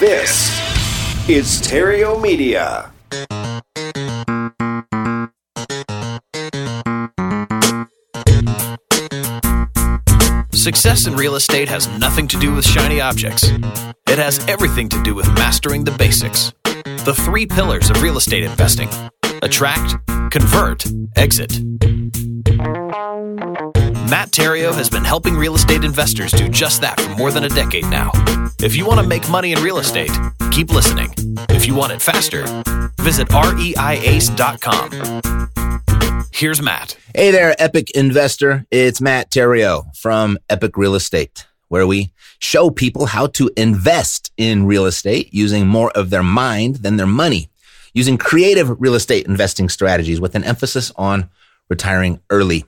This is Stereo Media. Success in real estate has nothing to do with shiny objects. It has everything to do with mastering the basics. The three pillars of real estate investing attract, convert, exit. Matt Theriault has been helping real estate investors do just that for more than a decade now. If you want to make money in real estate, keep listening. If you want it faster, visit reiace.com. Here's Matt. Hey there, Epic Investor. It's Matt Theriault from Epic Real Estate, where we show people how to invest in real estate using more of their mind than their money, using creative real estate investing strategies with an emphasis on retiring early.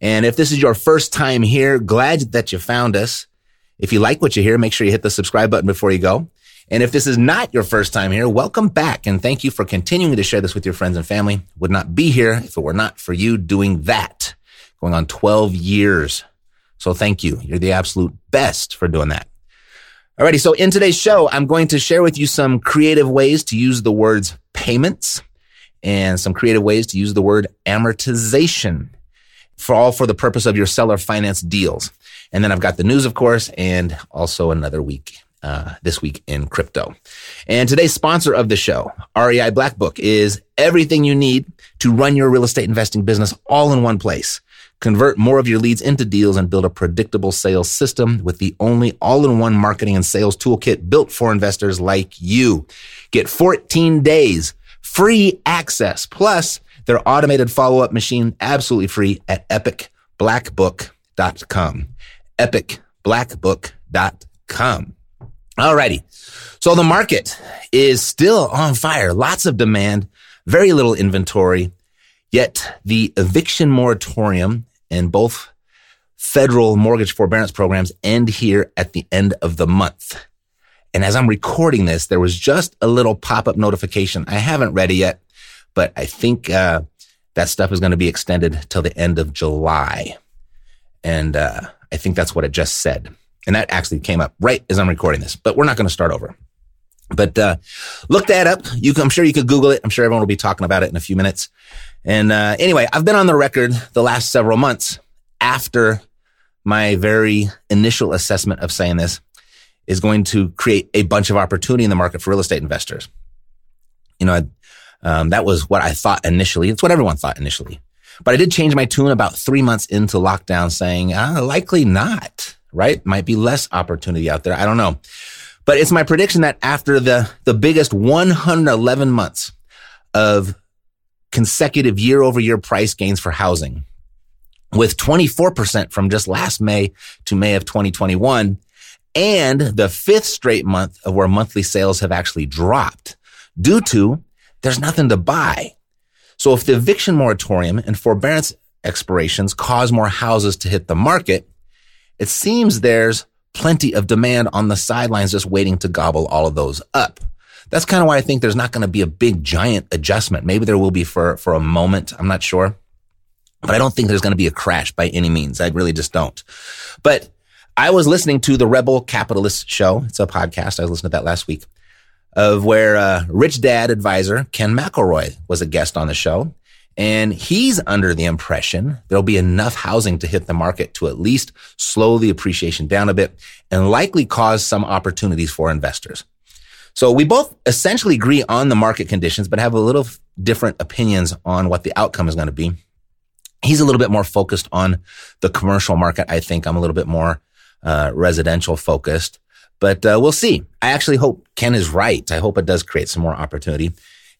And if this is your first time here, glad that you found us. If you like what you hear, make sure you hit the subscribe button before you go. And if this is not your first time here, welcome back and thank you for continuing to share this with your friends and family. Would not be here if it were not for you doing that. Going on 12 years. So thank you. You're the absolute best for doing that. Alrighty. So in today's show, I'm going to share with you some creative ways to use the words payments and some creative ways to use the word amortization for all for the purpose of your seller finance deals. And then I've got the news, of course, and also another week, uh, this week in crypto. And today's sponsor of the show, REI Black Book, is everything you need to run your real estate investing business all in one place. Convert more of your leads into deals and build a predictable sales system with the only all-in-one marketing and sales toolkit built for investors like you. Get 14 days free access plus their automated follow-up machine absolutely free at epicblackbook.com. epicblackbook.com. Alrighty. So the market is still on fire. Lots of demand, very little inventory. Yet the eviction moratorium and both federal mortgage forbearance programs end here at the end of the month. And as I'm recording this, there was just a little pop-up notification. I haven't read it yet, but I think uh, that stuff is going to be extended till the end of July. And uh, I think that's what it just said. And that actually came up right as I'm recording this, but we're not going to start over. But uh, look that up. You, I'm sure you could Google it. I'm sure everyone will be talking about it in a few minutes. And uh, anyway, I've been on the record the last several months after my very initial assessment of saying this is going to create a bunch of opportunity in the market for real estate investors. You know, um, that was what I thought initially. It's what everyone thought initially. But I did change my tune about three months into lockdown saying, uh, likely not, right? Might be less opportunity out there. I don't know. But it's my prediction that after the, the biggest 111 months of consecutive year over year price gains for housing, with 24% from just last May to May of 2021, and the fifth straight month of where monthly sales have actually dropped due to there's nothing to buy. So if the eviction moratorium and forbearance expirations cause more houses to hit the market, it seems there's plenty of demand on the sidelines just waiting to gobble all of those up. That's kind of why I think there's not going to be a big giant adjustment. Maybe there will be for, for a moment. I'm not sure, but I don't think there's going to be a crash by any means. I really just don't. But I was listening to the Rebel Capitalist show. It's a podcast. I was listening to that last week of where uh, Rich Dad advisor Ken McElroy was a guest on the show. And he's under the impression there'll be enough housing to hit the market to at least slow the appreciation down a bit and likely cause some opportunities for investors. So we both essentially agree on the market conditions, but have a little different opinions on what the outcome is going to be. He's a little bit more focused on the commercial market. I think I'm a little bit more uh, residential focused, but uh, we'll see. I actually hope Ken is right. I hope it does create some more opportunity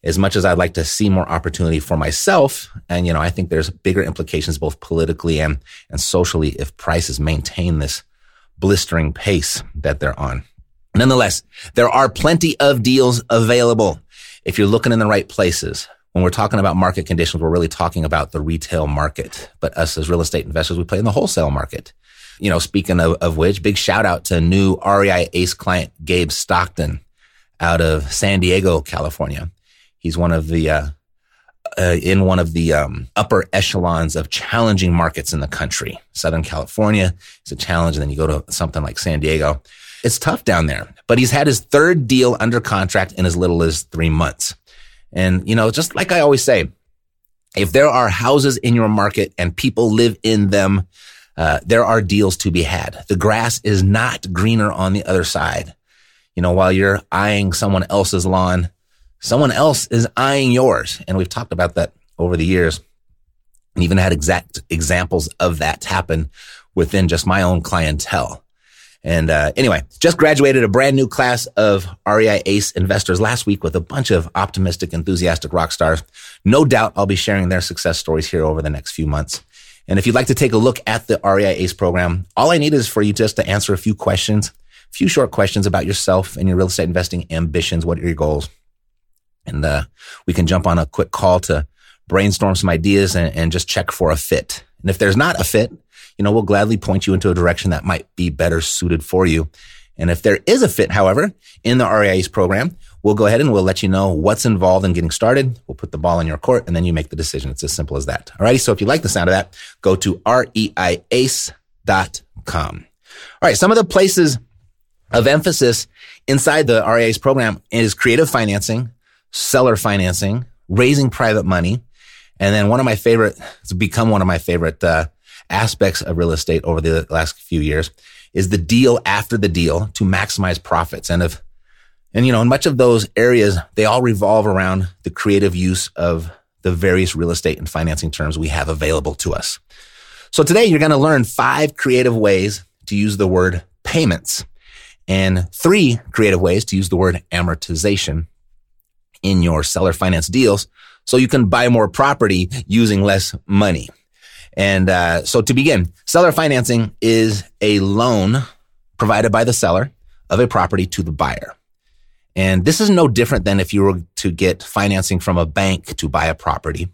as much as I'd like to see more opportunity for myself. And, you know, I think there's bigger implications both politically and, and socially if prices maintain this blistering pace that they're on. Nonetheless, there are plenty of deals available if you're looking in the right places. When we're talking about market conditions, we're really talking about the retail market. But us as real estate investors, we play in the wholesale market. You know, speaking of, of which, big shout out to new REI Ace client, Gabe Stockton out of San Diego, California. He's one of the, uh, uh, in one of the um, upper echelons of challenging markets in the country. Southern California is a challenge, and then you go to something like San Diego. It's tough down there, but he's had his third deal under contract in as little as three months. And, you know, just like I always say, if there are houses in your market and people live in them, uh, there are deals to be had. The grass is not greener on the other side. You know, while you're eyeing someone else's lawn, someone else is eyeing yours. And we've talked about that over the years and even had exact examples of that happen within just my own clientele. And uh, anyway, just graduated a brand new class of REI ACE investors last week with a bunch of optimistic, enthusiastic rock stars. No doubt I'll be sharing their success stories here over the next few months. And if you'd like to take a look at the REI ACE program, all I need is for you just to answer a few questions, a few short questions about yourself and your real estate investing ambitions. What are your goals? And uh, we can jump on a quick call to brainstorm some ideas and, and just check for a fit. And if there's not a fit, you know, we'll gladly point you into a direction that might be better suited for you. And if there is a fit, however, in the REI ACE program, we'll go ahead and we'll let you know what's involved in getting started. We'll put the ball in your court and then you make the decision. It's as simple as that. Alrighty. So if you like the sound of that, go to reiace.com. All right. Some of the places of emphasis inside the REIACE program is creative financing, seller financing, raising private money. And then one of my favorite, it's become one of my favorite, uh, aspects of real estate over the last few years is the deal after the deal to maximize profits. And if, and you know, in much of those areas, they all revolve around the creative use of the various real estate and financing terms we have available to us. So today you're going to learn five creative ways to use the word payments and three creative ways to use the word amortization in your seller finance deals so you can buy more property using less money. And uh, so to begin, seller financing is a loan provided by the seller of a property to the buyer. And this is no different than if you were to get financing from a bank to buy a property.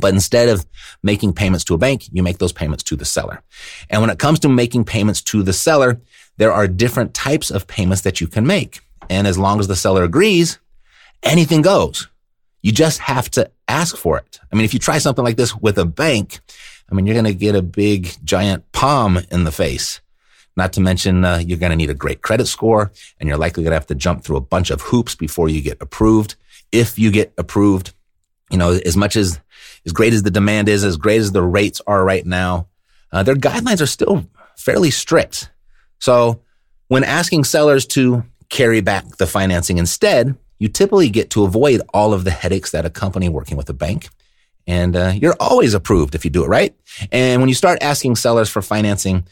But instead of making payments to a bank, you make those payments to the seller. And when it comes to making payments to the seller, there are different types of payments that you can make. And as long as the seller agrees, anything goes. You just have to ask for it. I mean, if you try something like this with a bank, I mean, you're going to get a big giant palm in the face. Not to mention, uh, you're going to need a great credit score and you're likely going to have to jump through a bunch of hoops before you get approved. If you get approved, you know, as much as, as great as the demand is, as great as the rates are right now, uh, their guidelines are still fairly strict. So when asking sellers to carry back the financing instead, you typically get to avoid all of the headaches that accompany working with a bank. And uh, you're always approved if you do it right. And when you start asking sellers for financing,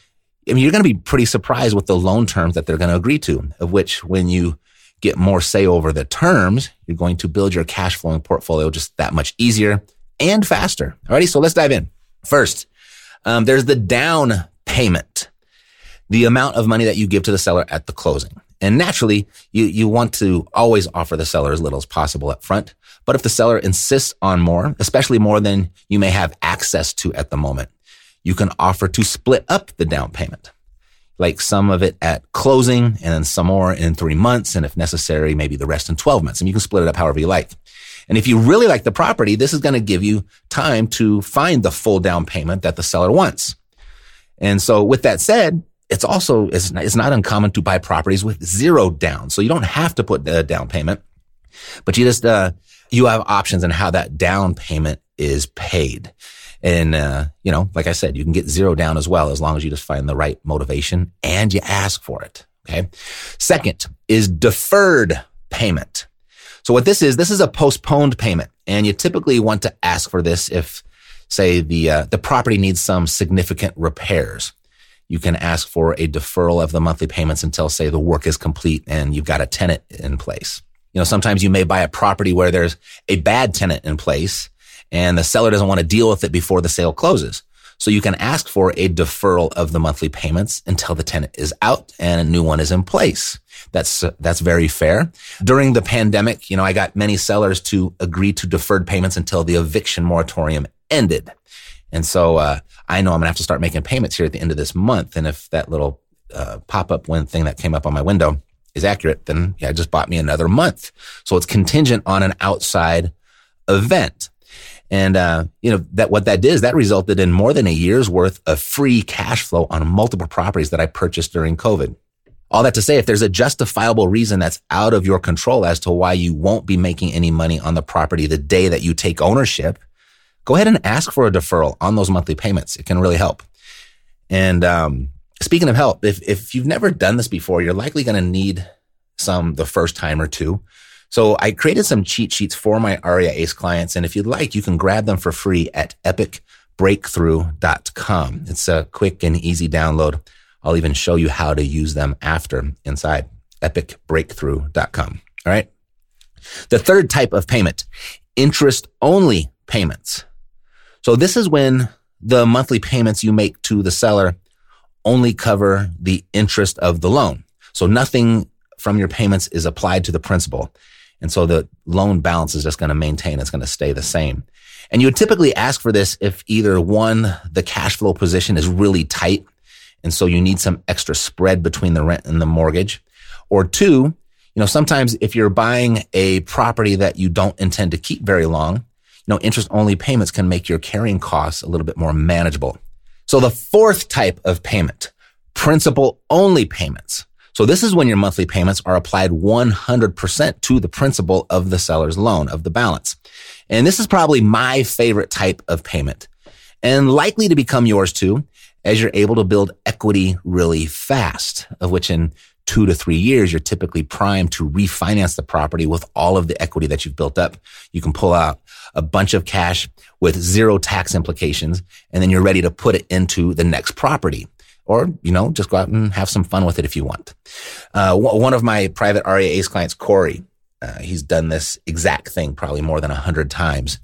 I mean, you're going to be pretty surprised with the loan terms that they're going to agree to, of which when you get more say over the terms, you're going to build your cash flowing portfolio just that much easier and faster. Alrighty. So let's dive in. First, um, there's the down payment, the amount of money that you give to the seller at the closing. And naturally, you, you want to always offer the seller as little as possible up front. But if the seller insists on more, especially more than you may have access to at the moment, you can offer to split up the down payment. Like some of it at closing and then some more in three months. And if necessary, maybe the rest in 12 months. And you can split it up however you like. And if you really like the property, this is going to give you time to find the full down payment that the seller wants. And so with that said, it's also, it's not, it's not uncommon to buy properties with zero down. So you don't have to put a down payment, but you just, uh, you have options on how that down payment is paid. And, uh, you know, like I said, you can get zero down as well as long as you just find the right motivation and you ask for it. Okay. Second is deferred payment. So what this is, this is a postponed payment and you typically want to ask for this if say the, uh, the property needs some significant repairs. You can ask for a deferral of the monthly payments until say the work is complete and you've got a tenant in place. You know, sometimes you may buy a property where there's a bad tenant in place and the seller doesn't want to deal with it before the sale closes. So you can ask for a deferral of the monthly payments until the tenant is out and a new one is in place. That's, that's very fair. During the pandemic, you know, I got many sellers to agree to deferred payments until the eviction moratorium ended. And so, uh, I know I'm going to have to start making payments here at the end of this month. And if that little, uh, pop up one thing that came up on my window is accurate, then yeah, I just bought me another month. So it's contingent on an outside event. And, uh, you know, that what that did is that resulted in more than a year's worth of free cash flow on multiple properties that I purchased during COVID. All that to say, if there's a justifiable reason that's out of your control as to why you won't be making any money on the property the day that you take ownership, go ahead and ask for a deferral on those monthly payments. It can really help. And, um, speaking of help, if, if you've never done this before, you're likely going to need some the first time or two. So I created some cheat sheets for my REI ACE clients. And if you'd like, you can grab them for free at epicbreakthrough.com. It's a quick and easy download. I'll even show you how to use them after inside epicbreakthrough.com. All right. The third type of payment, interest only payments. So this is when the monthly payments you make to the seller only cover the interest of the loan. So nothing from your payments is applied to the principal. And so the loan balance is just going to maintain. It's going to stay the same. And you would typically ask for this if either one, the cash flow position is really tight. And so you need some extra spread between the rent and the mortgage. Or two, you know, sometimes if you're buying a property that you don't intend to keep very long, you know, interest only payments can make your carrying costs a little bit more manageable. So the fourth type of payment, principal only payments. So this is when your monthly payments are applied 100% to the principal of the seller's loan of the balance. And this is probably my favorite type of payment and likely to become yours too as you're able to build equity really fast, of which in two to three years, you're typically primed to refinance the property with all of the equity that you've built up. You can pull out a bunch of cash with zero tax implications, and then you're ready to put it into the next property or, you know, just go out and have some fun with it if you want. Uh, one of my private REI ACE clients, Corey, uh, he's done this exact thing probably more than a hundred times,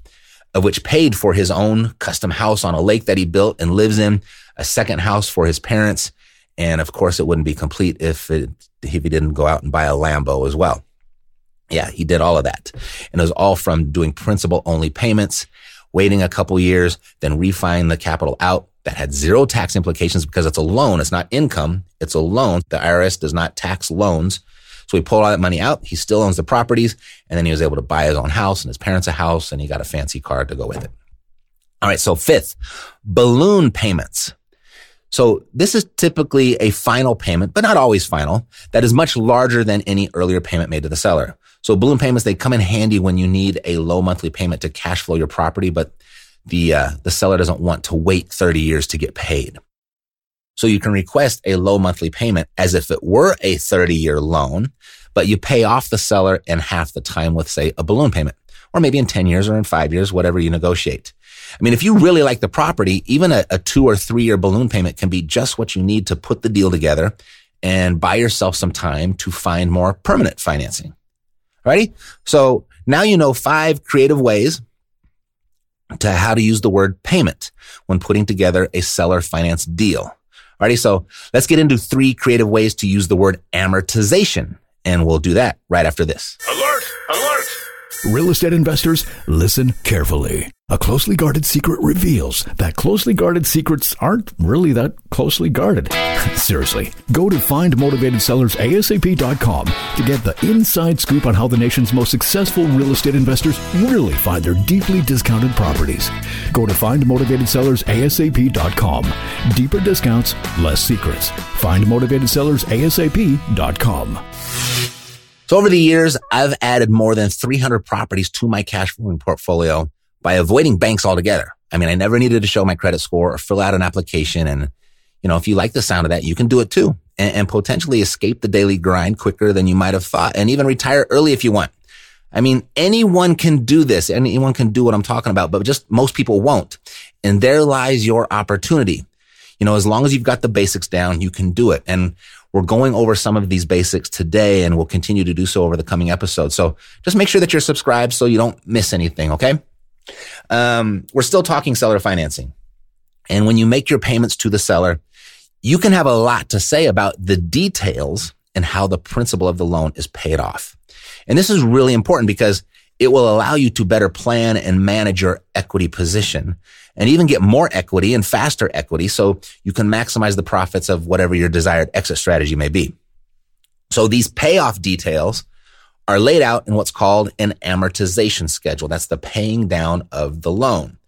of which paid for his own custom house on a lake that he built and lives in, a second house for his parents. And of course, it wouldn't be complete if it, if he didn't go out and buy a Lambo as well. Yeah, he did all of that. And it was all from doing principal only payments, waiting a couple years, then refining the capital out, that had zero tax implications because it's a loan. It's not income. It's a loan. The IRS does not tax loans. So he pulled all that money out. He still owns the properties. And then he was able to buy his own house and his parents a house and he got a fancy car to go with it. All right. So fifth, balloon payments. So this is typically a final payment, but not always final, that is much larger than any earlier payment made to the seller. So balloon payments, they come in handy when you need a low monthly payment to cash flow your property, but the uh, the seller doesn't want to wait 30 years to get paid. So you can request a low monthly payment as if it were a 30 year loan, but you pay off the seller in half the time with say a balloon payment or maybe in 10 years or in five years, whatever you negotiate. I mean, if you really like the property, even a, a two or three year balloon payment can be just what you need to put the deal together and buy yourself some time to find more permanent financing. Alrighty. So now you know five creative ways to how to use the word payment when putting together a seller finance deal. Alrighty, so let's get into three creative ways to use the word amortization. And we'll do that right after this. Alert! Alert! Real estate investors, listen carefully. A closely guarded secret reveals that closely guarded secrets aren't really that closely guarded. Seriously, go to findmotivatedsellersasap.com to get the inside scoop on how the nation's most successful real estate investors really find their deeply discounted properties. Go to findmotivatedsellersasap.com. Deeper discounts, less secrets. Findmotivatedsellersasap.com. So over the years, I've added more than 300 properties to my cash flowing portfolio by avoiding banks altogether. I mean, I never needed to show my credit score or fill out an application. And, you know, if you like the sound of that, you can do it too and, and potentially escape the daily grind quicker than you might have thought and even retire early if you want. I mean, anyone can do this. Anyone can do what I'm talking about, but just most people won't. And there lies your opportunity. You know, as long as you've got the basics down, you can do it. And we're going over some of these basics today and we'll continue to do so over the coming episodes. So just make sure that you're subscribed so you don't miss anything. Okay. Um, we're still talking seller financing. And when you make your payments to the seller, you can have a lot to say about the details and how the principal of the loan is paid off. And this is really important because it will allow you to better plan and manage your equity position and even get more equity and faster equity so you can maximize the profits of whatever your desired exit strategy may be. So these payoff details are laid out in what's called an amortization schedule. That's the paying down of the loan.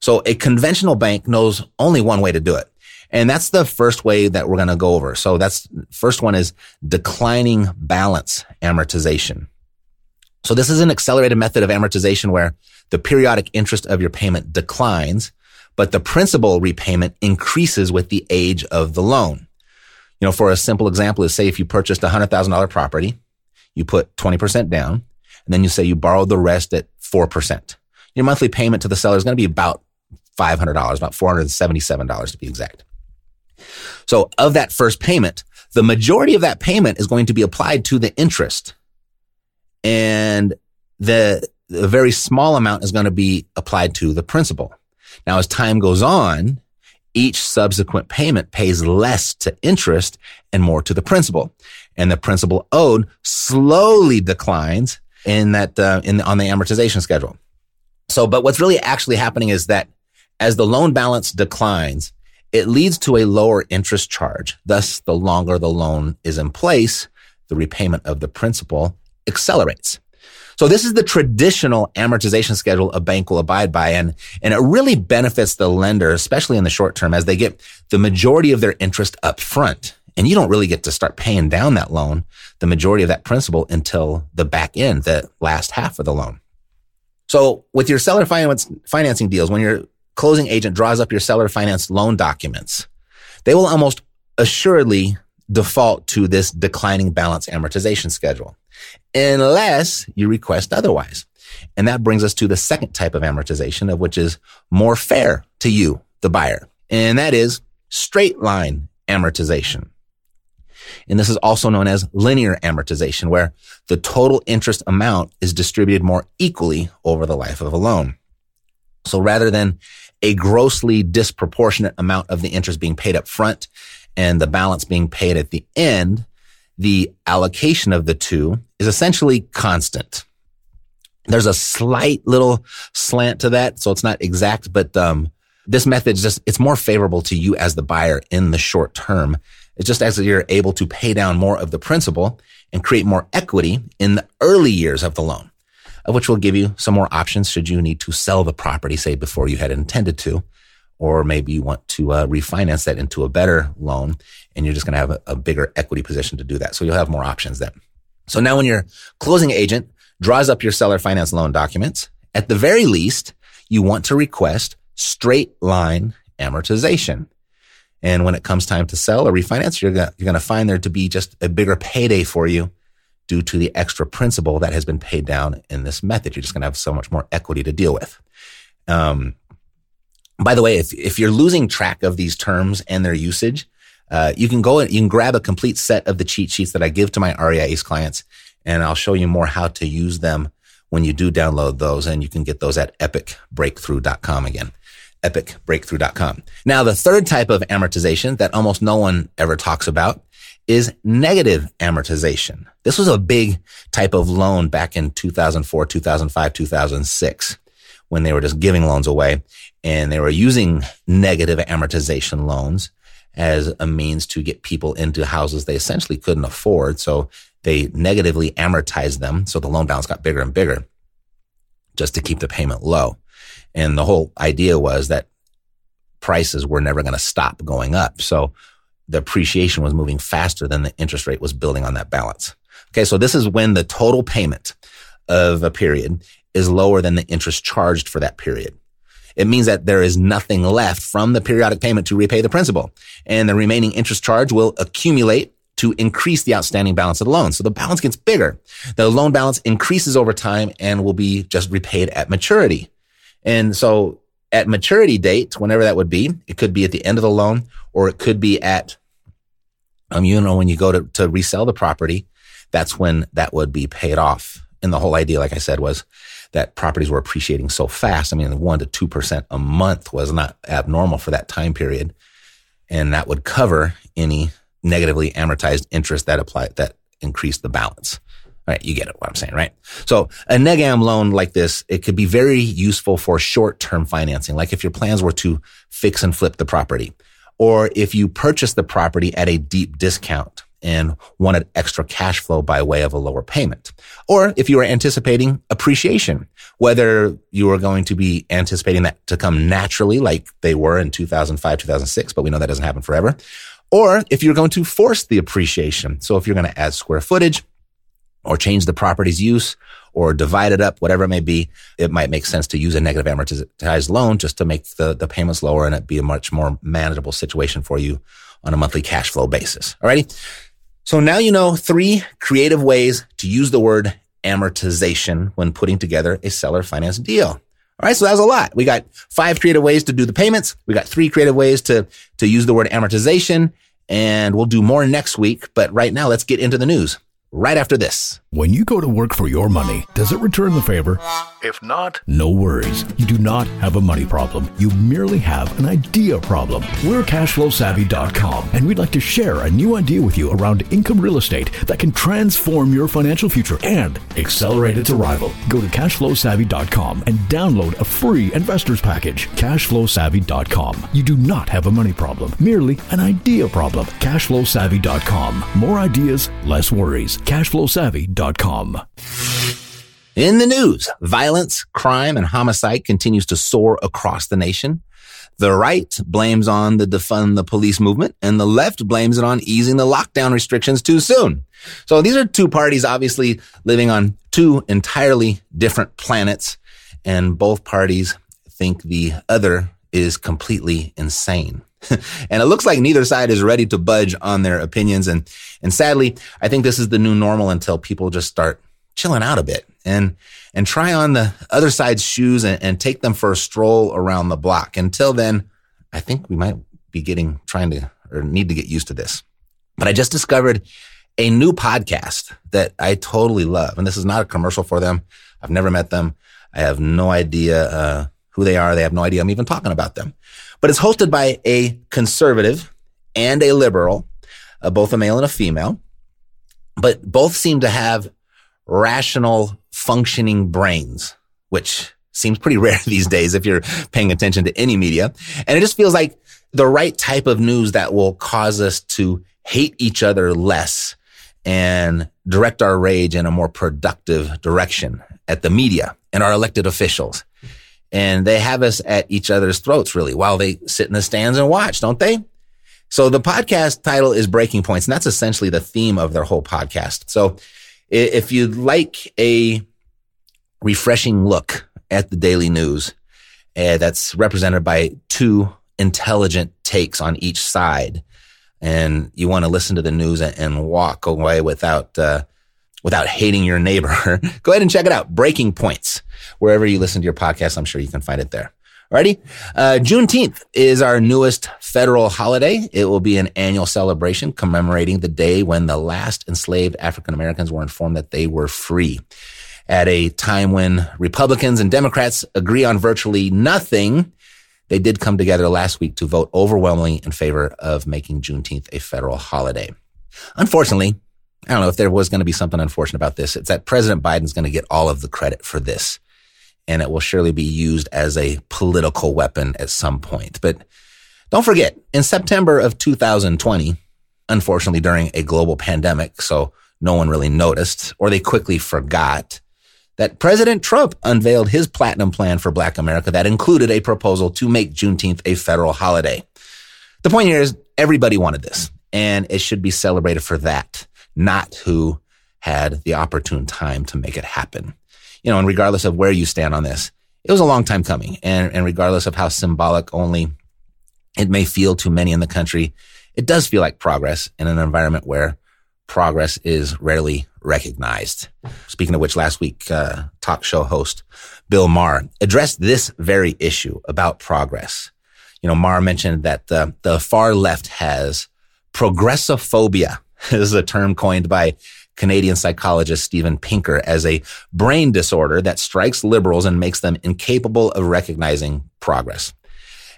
So a conventional bank knows only one way to do it. And that's the first way that we're going to go over. So that's first one is declining balance amortization. So this is an accelerated method of amortization where the periodic interest of your payment declines, but the principal repayment increases with the age of the loan. You know, for a simple example is say if you purchased a $100,000 property, you put 20% down, and then you say you borrowed the rest at 4%. Your monthly payment to the seller is going to be about $500, about $477 to be exact. So of that first payment, the majority of that payment is going to be applied to the interest. And the, the very small amount is going to be applied to the principal. Now, as time goes on, each subsequent payment pays less to interest and more to the principal. And the principal owed slowly declines in that, uh, in, on the amortization schedule. So, but what's really actually happening is that as the loan balance declines, it leads to a lower interest charge. Thus, the longer the loan is in place, the repayment of the principal accelerates. So this is the traditional amortization schedule a bank will abide by. And, and it really benefits the lender, especially in the short term, as they get the majority of their interest up front. And you don't really get to start paying down that loan, the majority of that principal until the back end, the last half of the loan. So with your seller finance, financing deals, when your closing agent draws up your seller finance loan documents, they will almost assuredly default to this declining balance amortization schedule unless you request otherwise. And that brings us to the second type of amortization of which is more fair to you, the buyer. And that is straight line amortization. And this is also known as linear amortization, where the total interest amount is distributed more equally over the life of a loan. So rather than a grossly disproportionate amount of the interest being paid up front and the balance being paid at the end, the allocation of the two is essentially constant. There's a slight little slant to that, so it's not exact, but um, this method just it's more favorable to you as the buyer in the short term. It's just as you're able to pay down more of the principal and create more equity in the early years of the loan, of which will give you some more options should you need to sell the property, say before you had intended to, or maybe you want to uh, refinance that into a better loan and you're just going to have a, a bigger equity position to do that. So you'll have more options then. So now when your closing agent draws up your seller finance loan documents, at the very least, you want to request straight line amortization. And when it comes time to sell or refinance, you're going to find there to be just a bigger payday for you due to the extra principal that has been paid down in this method. You're just going to have so much more equity to deal with. Um, by the way, if, if you're losing track of these terms and their usage, uh, you can go and you can grab a complete set of the cheat sheets that I give to my REI Ace clients, and I'll show you more how to use them when you do download those. And you can get those at epicbreakthrough.com again. Epicbreakthrough.com. Now, the third type of amortization that almost no one ever talks about is negative amortization. This was a big type of loan back in 2004, 2005, 2006 when they were just giving loans away and they were using negative amortization loans as a means to get people into houses they essentially couldn't afford. So they negatively amortized them. So the loan balance got bigger and bigger just to keep the payment low. And the whole idea was that prices were never going to stop going up. So the appreciation was moving faster than the interest rate was building on that balance. Okay. So this is when the total payment of a period is lower than the interest charged for that period. It means that there is nothing left from the periodic payment to repay the principal and the remaining interest charge will accumulate to increase the outstanding balance of the loan. So the balance gets bigger. The loan balance increases over time and will be just repaid at maturity. And so at maturity date, whenever that would be, it could be at the end of the loan or it could be at, um, you know, when you go to, to resell the property, that's when that would be paid off. And the whole idea, like I said, was that properties were appreciating so fast. I mean, one to 2% a month was not abnormal for that time period. And that would cover any negatively amortized interest that applied, that increased the balance. All right, you get it what I'm saying, right? So a negam loan like this, it could be very useful for short-term financing. Like if your plans were to fix and flip the property, or if you purchase the property at a deep discount and wanted extra cash flow by way of a lower payment. Or if you were anticipating appreciation, whether you were going to be anticipating that to come naturally like they were in 2005, 2006, but we know that doesn't happen forever. Or if you're going to force the appreciation. So if you're going to add square footage or change the property's use or divide it up, whatever it may be, it might make sense to use a negative amortized loan just to make the, the payments lower and it be a much more manageable situation for you on a monthly cash flow basis. Alrighty. So now you know three creative ways to use the word amortization when putting together a seller finance deal. All right. So that was a lot. We got five creative ways to do the payments. We got three creative ways to, to use the word amortization and we'll do more next week. But right now, let's get into the news right after this. When you go to work for your money, does it return the favor? If not, no worries. You do not have a money problem. You merely have an idea problem. We're cashflowsavvy.com and we'd like to share a new idea with you around income real estate that can transform your financial future and accelerate its arrival. Go to cashflowsavvy.com and download a free investor's package. Cashflowsavvy.com. You do not have a money problem, merely an idea problem. Cashflowsavvy.com. More ideas, less worries. Cashflowsavvy.com. In the news, violence, crime, and homicide continues to soar across the nation. The right blames on the defund the police movement and the left blames it on easing the lockdown restrictions too soon. So these are two parties obviously living on two entirely different planets and both parties think the other is completely insane. and it looks like neither side is ready to budge on their opinions. And, and sadly, I think this is the new normal until people just start chilling out a bit and and try on the other side's shoes and, and take them for a stroll around the block. Until then, I think we might be getting trying to or need to get used to this. But I just discovered a new podcast that I totally love, and this is not a commercial for them. I've never met them. I have no idea uh, who they are. They have no idea I'm even talking about them. But it's hosted by a conservative and a liberal, uh, both a male and a female. But both seem to have rational functioning brains, which seems pretty rare these days if you're paying attention to any media. And it just feels like the right type of news that will cause us to hate each other less and direct our rage in a more productive direction at the media and our elected officials. And they have us at each other's throats really while they sit in the stands and watch, don't they? So the podcast title is Breaking Points, and that's essentially the theme of their whole podcast. So if you'd like a refreshing look at the daily news uh, that's represented by two intelligent takes on each side, and you want to listen to the news and, walk away without uh, without hating your neighbor, go ahead and check it out. Breaking Points, wherever you listen to your podcast, I'm sure you can find it there. Alrighty. Uh, Juneteenth is our newest federal holiday. It will be an annual celebration commemorating the day when the last enslaved African Americans were informed that they were free. At a time when Republicans and Democrats agree on virtually nothing, they did come together last week to vote overwhelmingly in favor of making Juneteenth a federal holiday. Unfortunately, I don't know if there was going to be something unfortunate about this. It's that President Biden's going to get all of the credit for this and it will surely be used as a political weapon at some point. But don't forget, in September of 2020, unfortunately during a global pandemic, so no one really noticed, or they quickly forgot, that President Trump unveiled his platinum plan for Black America that included a proposal to make Juneteenth a federal holiday. The point here is everybody wanted this, and it should be celebrated for that, not who had the opportune time to make it happen. you know, and regardless of where you stand on this, it was a long time coming. And, and regardless of how symbolic only it may feel to many in the country, it does feel like progress in an environment where progress is rarely recognized. Speaking of which, last week, uh, talk show host Bill Maher addressed this very issue about progress. You know, Maher mentioned that the, the far left has progressophobia. this is a term coined by Canadian psychologist Steven Pinker as a brain disorder that strikes liberals and makes them incapable of recognizing progress.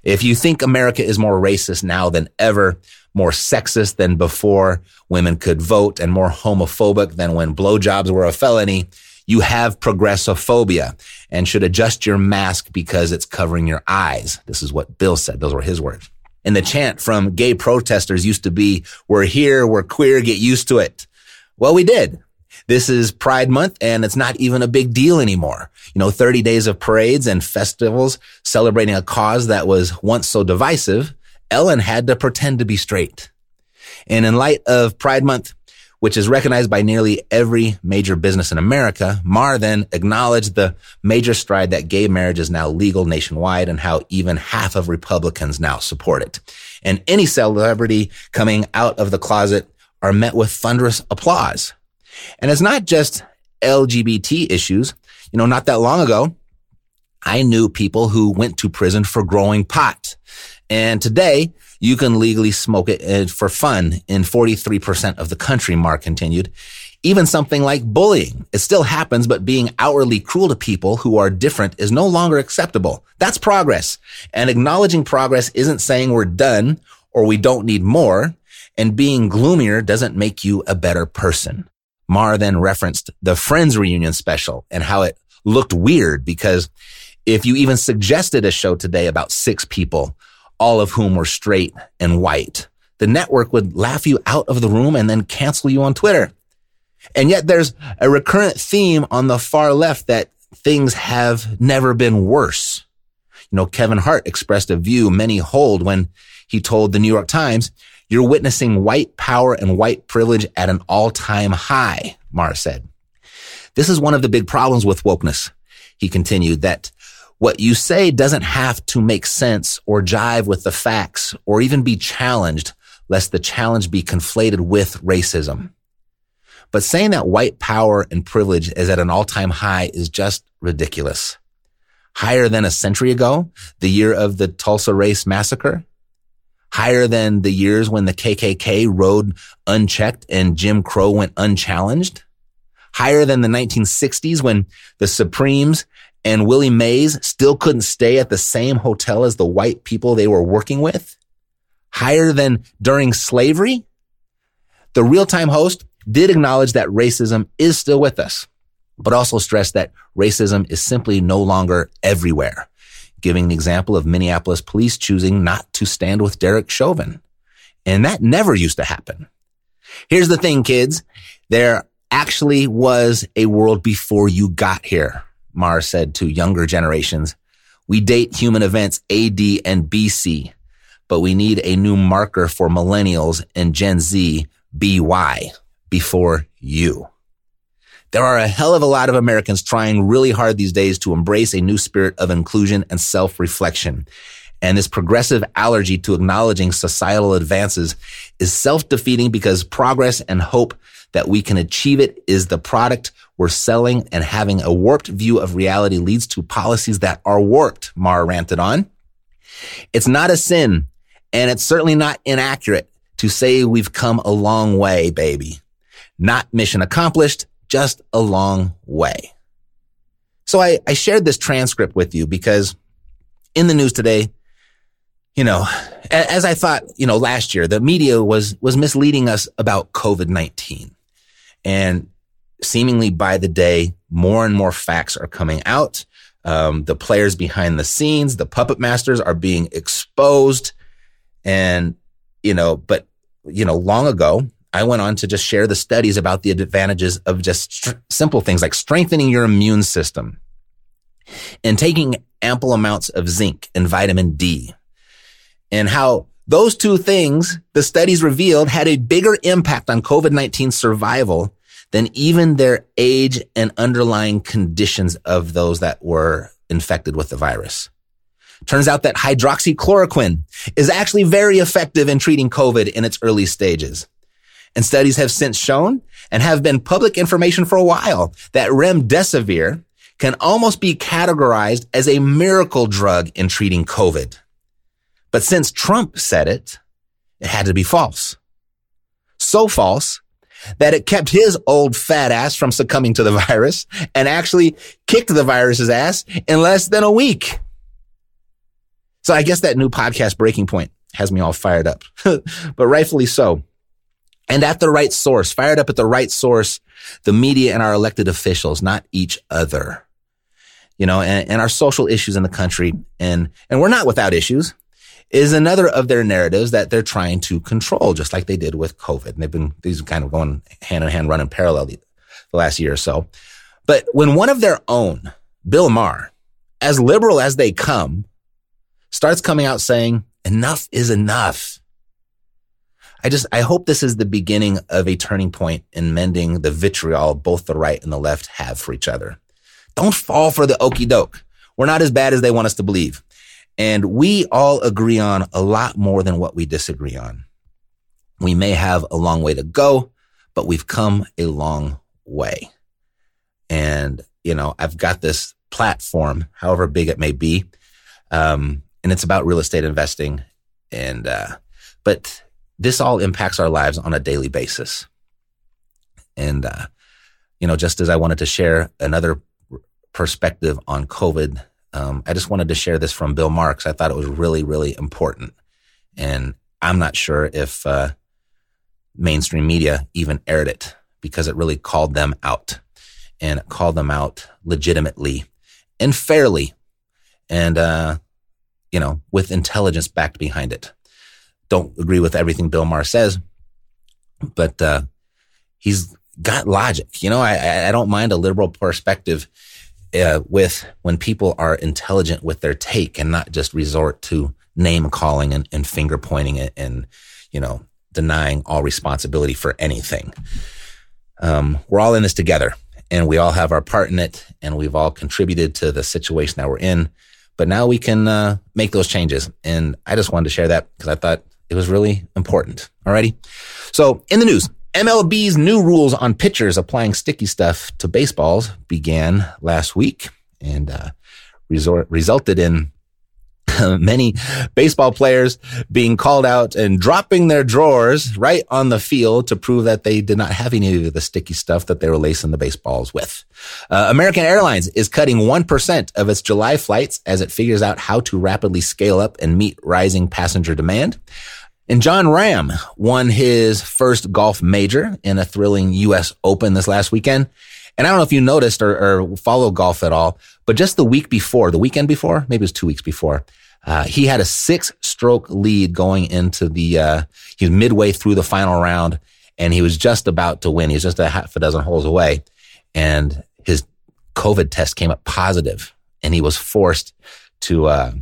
If you think America is more racist now than ever, more sexist than before women could vote, and more homophobic than when blowjobs were a felony, you have progressophobia and should adjust your mask because it's covering your eyes. This is what Bill said. Those were his words. And the chant from gay protesters used to be, we're here, we're queer, get used to it. Well, we did. This is Pride Month and it's not even a big deal anymore. You know, 30 days of parades and festivals celebrating a cause that was once so divisive. Ellen had to pretend to be straight. And in light of Pride Month, which is recognized by nearly every major business in America, Maher then acknowledged the major stride that gay marriage is now legal nationwide and how even half of Republicans now support it. And any celebrity coming out of the closet are met with thunderous applause. And it's not just LGBT issues. You know, not that long ago, I knew people who went to prison for growing pot. And today, you can legally smoke it uh, for fun in 43% of the country, Maher continued. Even something like bullying. It still happens, but being outwardly cruel to people who are different is no longer acceptable. That's progress. And acknowledging progress isn't saying we're done or we don't need more. And being gloomier doesn't make you a better person. Maher then referenced the Friends reunion special and how it looked weird because if you even suggested a show today about six people, all of whom were straight and white, the network would laugh you out of the room and then cancel you on Twitter. And yet there's a recurrent theme on the far left that things have never been worse. You know, Kevin Hart expressed a view many hold when he told the New York Times, you're witnessing white power and white privilege at an all time high, Maher said. This is one of the big problems with wokeness. He continued that what you say doesn't have to make sense or jive with the facts or even be challenged lest the challenge be conflated with racism. But saying that white power and privilege is at an all time high is just ridiculous. Higher than a century ago, the year of the Tulsa race massacre, higher than the years when the KKK rode unchecked and Jim Crow went unchallenged, higher than the 1960s when the Supremes and Willie Mays still couldn't stay at the same hotel as the white people they were working with, higher than during slavery. The real time host did acknowledge that racism is still with us, but also stressed that racism is simply no longer everywhere giving the example of Minneapolis police choosing not to stand with Derek Chauvin. And that never used to happen. Here's the thing, kids. There actually was a world before you got here, Maher said to younger generations. We date human events AD and BC, but we need a new marker for millennials and Gen Z BY before you. There are a hell of a lot of Americans trying really hard these days to embrace a new spirit of inclusion and self-reflection. And this progressive allergy to acknowledging societal advances is self-defeating because progress and hope that we can achieve it is the product we're selling and having a warped view of reality leads to policies that are warped, Maher ranted on. It's not a sin and it's certainly not inaccurate to say we've come a long way, baby. Not mission accomplished, just a long way. So I, I shared this transcript with you because in the news today, you know, as I thought, you know, last year, the media was, was misleading us about COVID-19 and seemingly by the day, more and more facts are coming out. Um, the players behind the scenes, the puppet masters are being exposed and, you know, but, you know, long ago, I went on to just share the studies about the advantages of just st- simple things like strengthening your immune system and taking ample amounts of zinc and vitamin D and how those two things the studies revealed had a bigger impact on COVID-19 survival than even their age and underlying conditions of those that were infected with the virus. Turns out that hydroxychloroquine is actually very effective in treating COVID in its early stages. And studies have since shown and have been public information for a while that remdesivir can almost be categorized as a miracle drug in treating COVID. But since Trump said it, it had to be false. So false that it kept his old fat ass from succumbing to the virus and actually kicked the virus's ass in less than a week. So I guess that new podcast breaking point has me all fired up, but rightfully so. And at the right source, fired up at the right source, the media and our elected officials, not each other. You know, and, and our social issues in the country. And, and we're not without issues is another of their narratives that they're trying to control, just like they did with COVID. And they've been, these kind of going hand in hand, running parallel the, the last year or so. But when one of their own, Bill Maher, as liberal as they come, starts coming out saying, enough is enough. I just, I hope this is the beginning of a turning point in mending the vitriol both the right and the left have for each other. Don't fall for the okey doke. We're not as bad as they want us to believe. And we all agree on a lot more than what we disagree on. We may have a long way to go, but we've come a long way. And, you know, I've got this platform, however big it may be. Um, and it's about real estate investing. And, uh, but this all impacts our lives on a daily basis. And, uh, you know, just as I wanted to share another perspective on COVID um, I just wanted to share this from Bill Maher. I thought it was really, really important. And I'm not sure if uh, mainstream media even aired it because it really called them out and it called them out legitimately and fairly and, uh, you know, with intelligence backed behind it. Don't agree with everything Bill Maher says, but uh, he's got logic. You know, I, I don't mind a liberal perspective uh, with when people are intelligent with their take and not just resort to name calling and, and finger pointing it and, you know, denying all responsibility for anything. Um, we're all in this together and we all have our part in it and we've all contributed to the situation that we're in. But now we can uh, make those changes. And I just wanted to share that because I thought it was really important. Alrighty. So in the news, MLB's new rules on pitchers applying sticky stuff to baseballs began last week and uh, resort, resulted in many baseball players being called out and dropping their drawers right on the field to prove that they did not have any of the sticky stuff that they were lacing the baseballs with. Uh, American Airlines is cutting 1% of its July flights as it figures out how to rapidly scale up and meet rising passenger demand. And Jon Rahm won his first golf major in a thrilling U.S. Open this last weekend. And I don't know if you noticed or, or follow golf at all, but just the week before, the weekend before, maybe it was two weeks before, uh, he had a six stroke lead going into the, uh, he was midway through the final round and he was just about to win. He was just a half a dozen holes away and his COVID test came up positive and he was forced to, uh,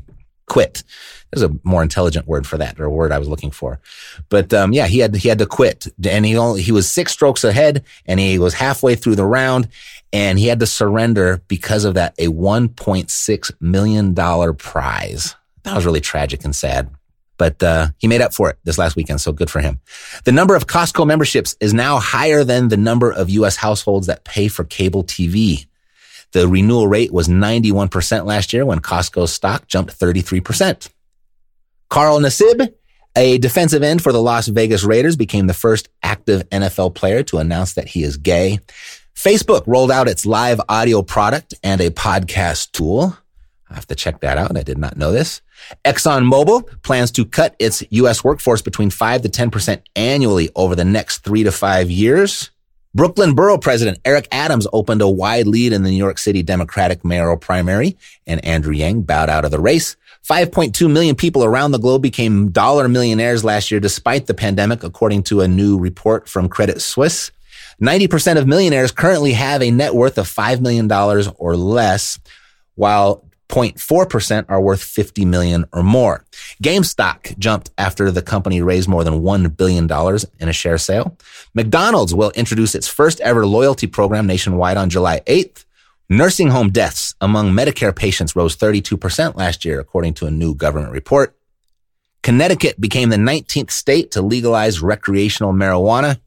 quit. There's a more intelligent word for that, or a word I was looking for. But um, yeah, he had he had to quit, and he only he was six strokes ahead, and he was halfway through the round, and he had to surrender because of that a 1.6 million dollar prize. That was really tragic and sad. But uh, he made up for it this last weekend, so good for him. The number of Costco memberships is now higher than the number of U.S. households that pay for cable TV. The renewal rate was 91% last year when Costco's stock jumped 33%. Carl Nassib, a defensive end for the Las Vegas Raiders, became the first active NFL player to announce that he is gay. Facebook rolled out its live audio product and a podcast tool. I have to check that out. I did not know this. ExxonMobil plans to cut its U.S. workforce between 5 to 10% annually over the next three to five years. Brooklyn Borough President Eric Adams opened a wide lead in the New York City Democratic mayoral primary, and Andrew Yang bowed out of the race. 5.2 million people around the globe became dollar millionaires last year despite the pandemic, according to a new report from Credit Suisse. 90% of millionaires currently have a net worth of $5 million or less, while 0.4% are worth 50 million or more. GameStop jumped after the company raised more than $1 billion in a share sale. McDonald's will introduce its first ever loyalty program nationwide on July 8th. Nursing home deaths among Medicare patients rose 32% last year, according to a new government report. Connecticut became the 19th state to legalize recreational marijuana.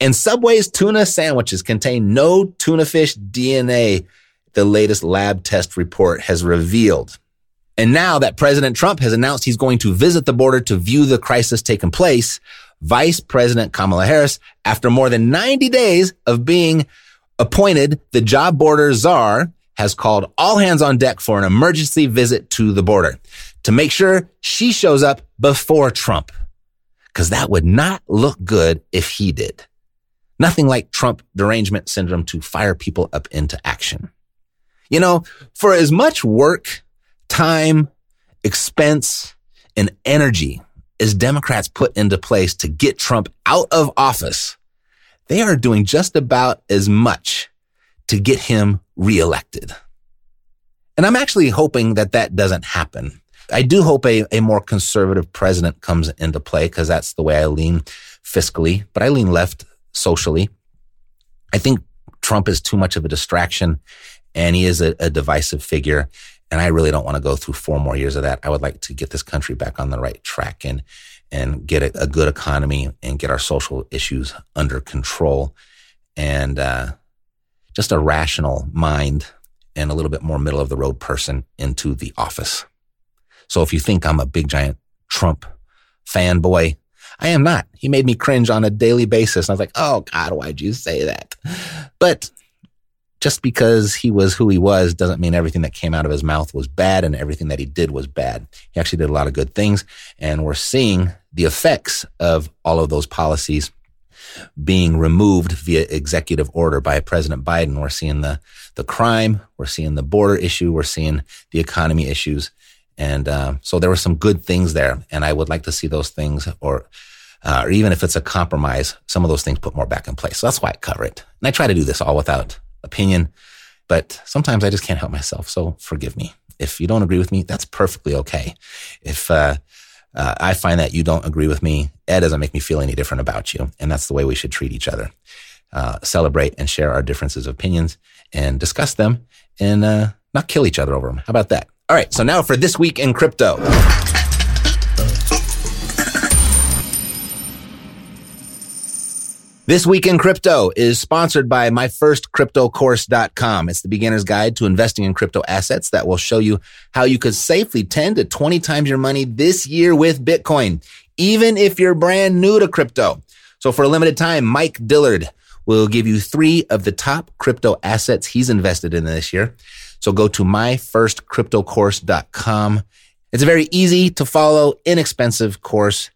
And Subway's tuna sandwiches contain no tuna fish DNA, the latest lab test report has revealed. And now that President Trump has announced he's going to visit the border to view the crisis taking place, Vice President Kamala Harris, after more than 90 days of being appointed the job border czar, has called all hands on deck for an emergency visit to the border to make sure she shows up before Trump. Cause that would not look good if he did. Nothing like Trump derangement syndrome to fire people up into action. You know, for as much work, time, expense, and energy as Democrats put into place to get Trump out of office, they are doing just about as much to get him reelected. And I'm actually hoping that that doesn't happen. I do hope a, a more conservative president comes into play because that's the way I lean fiscally, but I lean left socially. I think Trump is too much of a distraction and he is a, a divisive figure. And I really don't want to go through four more years of that. I would like to get this country back on the right track and, and get a, a good economy and get our social issues under control and, uh, just a rational mind and a little bit more middle of the road person into the office. So if you think I'm a big giant Trump fanboy, I am not. He made me cringe on a daily basis. And I was like, oh God, why'd you say that? But just because he was who he was doesn't mean everything that came out of his mouth was bad and everything that he did was bad. He actually did a lot of good things. And we're seeing the effects of all of those policies being removed via executive order by President Biden. We're seeing the, the crime. We're seeing the border issue. We're seeing the economy issues. And uh, so there were some good things there. And I would like to see those things or uh, or even if it's a compromise, some of those things put more back in place. So that's why I cover it. And I try to do this all without opinion, but sometimes I just can't help myself. So forgive me. If you don't agree with me, that's perfectly okay. If uh, uh, I find that you don't agree with me, it doesn't make me feel any different about you. And that's the way we should treat each other. Uh, celebrate and share our differences of opinions and discuss them and uh, not kill each other over them. How about that? All right. So now for this week in crypto. This week in crypto is sponsored by myfirstcryptocourse.com. It's the beginner's guide to investing in crypto assets that will show you how you could safely 10 to 20 times your money this year with Bitcoin, even if you're brand new to crypto. So for a limited time, Mike Dillard will give you three of the top crypto assets he's invested in this year. So go to myfirstcryptocourse.com. It's a very easy to follow, inexpensive course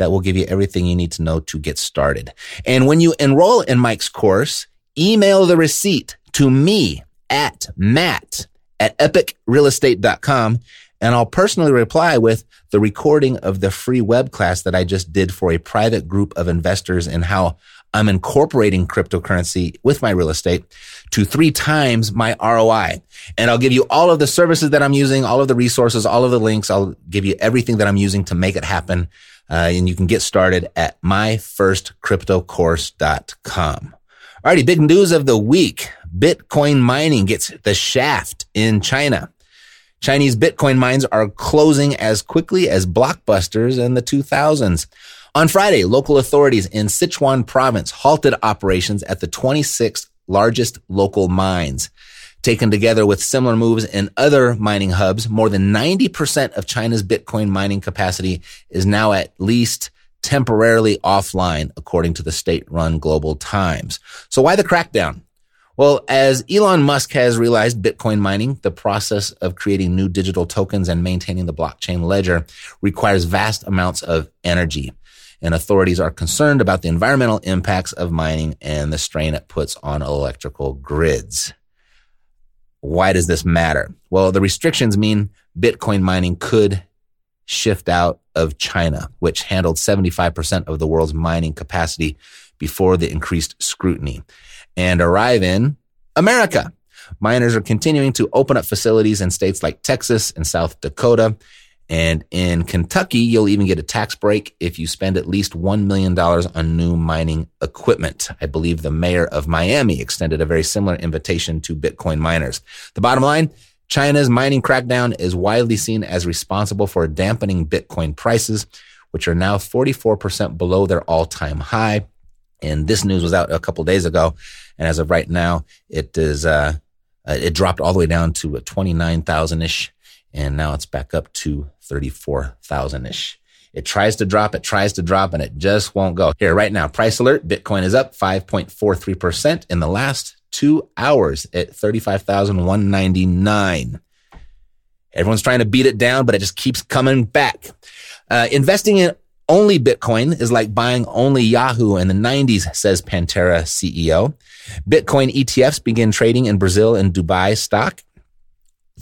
that will give you everything you need to know to get started. And when you enroll in Mike's course, email the receipt to me at matt at epicrealestate.com and I'll personally reply with the recording of the free web class that I just did for a private group of investors and how I'm incorporating cryptocurrency with my real estate to three times my ROI. And I'll give you all of the services that I'm using, all of the resources, all of the links. I'll give you everything that I'm using to make it happen. Uh, and you can get started at myfirstcryptocourse.com. Alrighty, big news of the week. Bitcoin mining gets the shaft in China. Chinese Bitcoin mines are closing as quickly as blockbusters in the 2000s. On Friday, local authorities in Sichuan province halted operations at the 26th largest local mines. Taken together with similar moves in other mining hubs, more than 90% of China's Bitcoin mining capacity is now at least temporarily offline, according to the state run Global Times. So why the crackdown? Well, as Elon Musk has realized, Bitcoin mining, the process of creating new digital tokens and maintaining the blockchain ledger requires vast amounts of energy. And authorities are concerned about the environmental impacts of mining and the strain it puts on electrical grids. Why does this matter? Well, the restrictions mean Bitcoin mining could shift out of China, which handled 75% of the world's mining capacity before the increased scrutiny, and arrive in America. Miners are continuing to open up facilities in states like Texas and South Dakota. And in Kentucky, you'll even get a tax break if you spend at least $1 million on new mining equipment. I believe the mayor of Miami extended a very similar invitation to Bitcoin miners. The bottom line, China's mining crackdown is widely seen as responsible for dampening Bitcoin prices, which are now 44% below their all time high. And this news was out a couple days ago. And as of right now, it is, uh, uh it dropped all the way down to 29,000 ish. And now it's back up to 34,000 ish. It tries to drop, it tries to drop, and it just won't go. Here, right now, price alert Bitcoin is up 5.43% in the last two hours at 35,199. Everyone's trying to beat it down, but it just keeps coming back. Uh, investing in only Bitcoin is like buying only Yahoo in the 90s, says Pantera CEO. Bitcoin ETFs begin trading in Brazil and Dubai stock.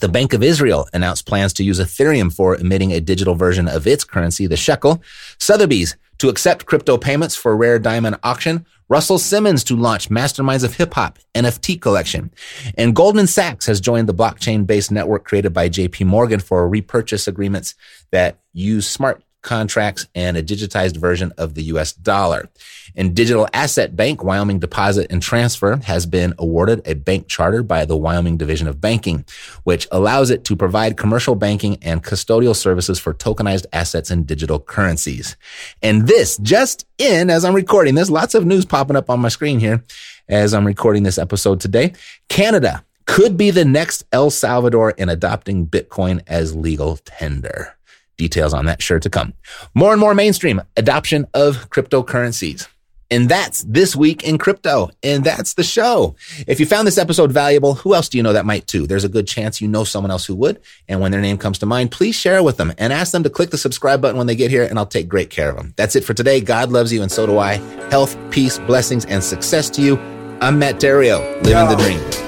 The Bank of Israel announced plans to use Ethereum for emitting a digital version of its currency, the shekel. Sotheby's to accept crypto payments for rare diamond auction. Russell Simmons to launch Masterminds of Hip Hop NFT collection. And Goldman Sachs has joined the blockchain based network created by JP Morgan for repurchase agreements that use smart contracts and a digitized version of the US dollar. And Digital Asset Bank, Wyoming Deposit and Transfer has been awarded a bank charter by the Wyoming Division of Banking, which allows it to provide commercial banking and custodial services for tokenized assets and digital currencies. And this just in as I'm recording this, lots of news popping up on my screen here as I'm recording this episode today. Canada could be the next El Salvador in adopting Bitcoin as legal tender. Details on that sure to come. More and more mainstream adoption of cryptocurrencies. And that's this week in crypto. And that's the show. If you found this episode valuable, who else do you know that might too? There's a good chance you know someone else who would. And when their name comes to mind, please share it with them and ask them to click the subscribe button when they get here and I'll take great care of them. That's it for today. God loves you and so do I. Health, peace, blessings, and success to you. I'm Matt Theriault, living Yo. the dream.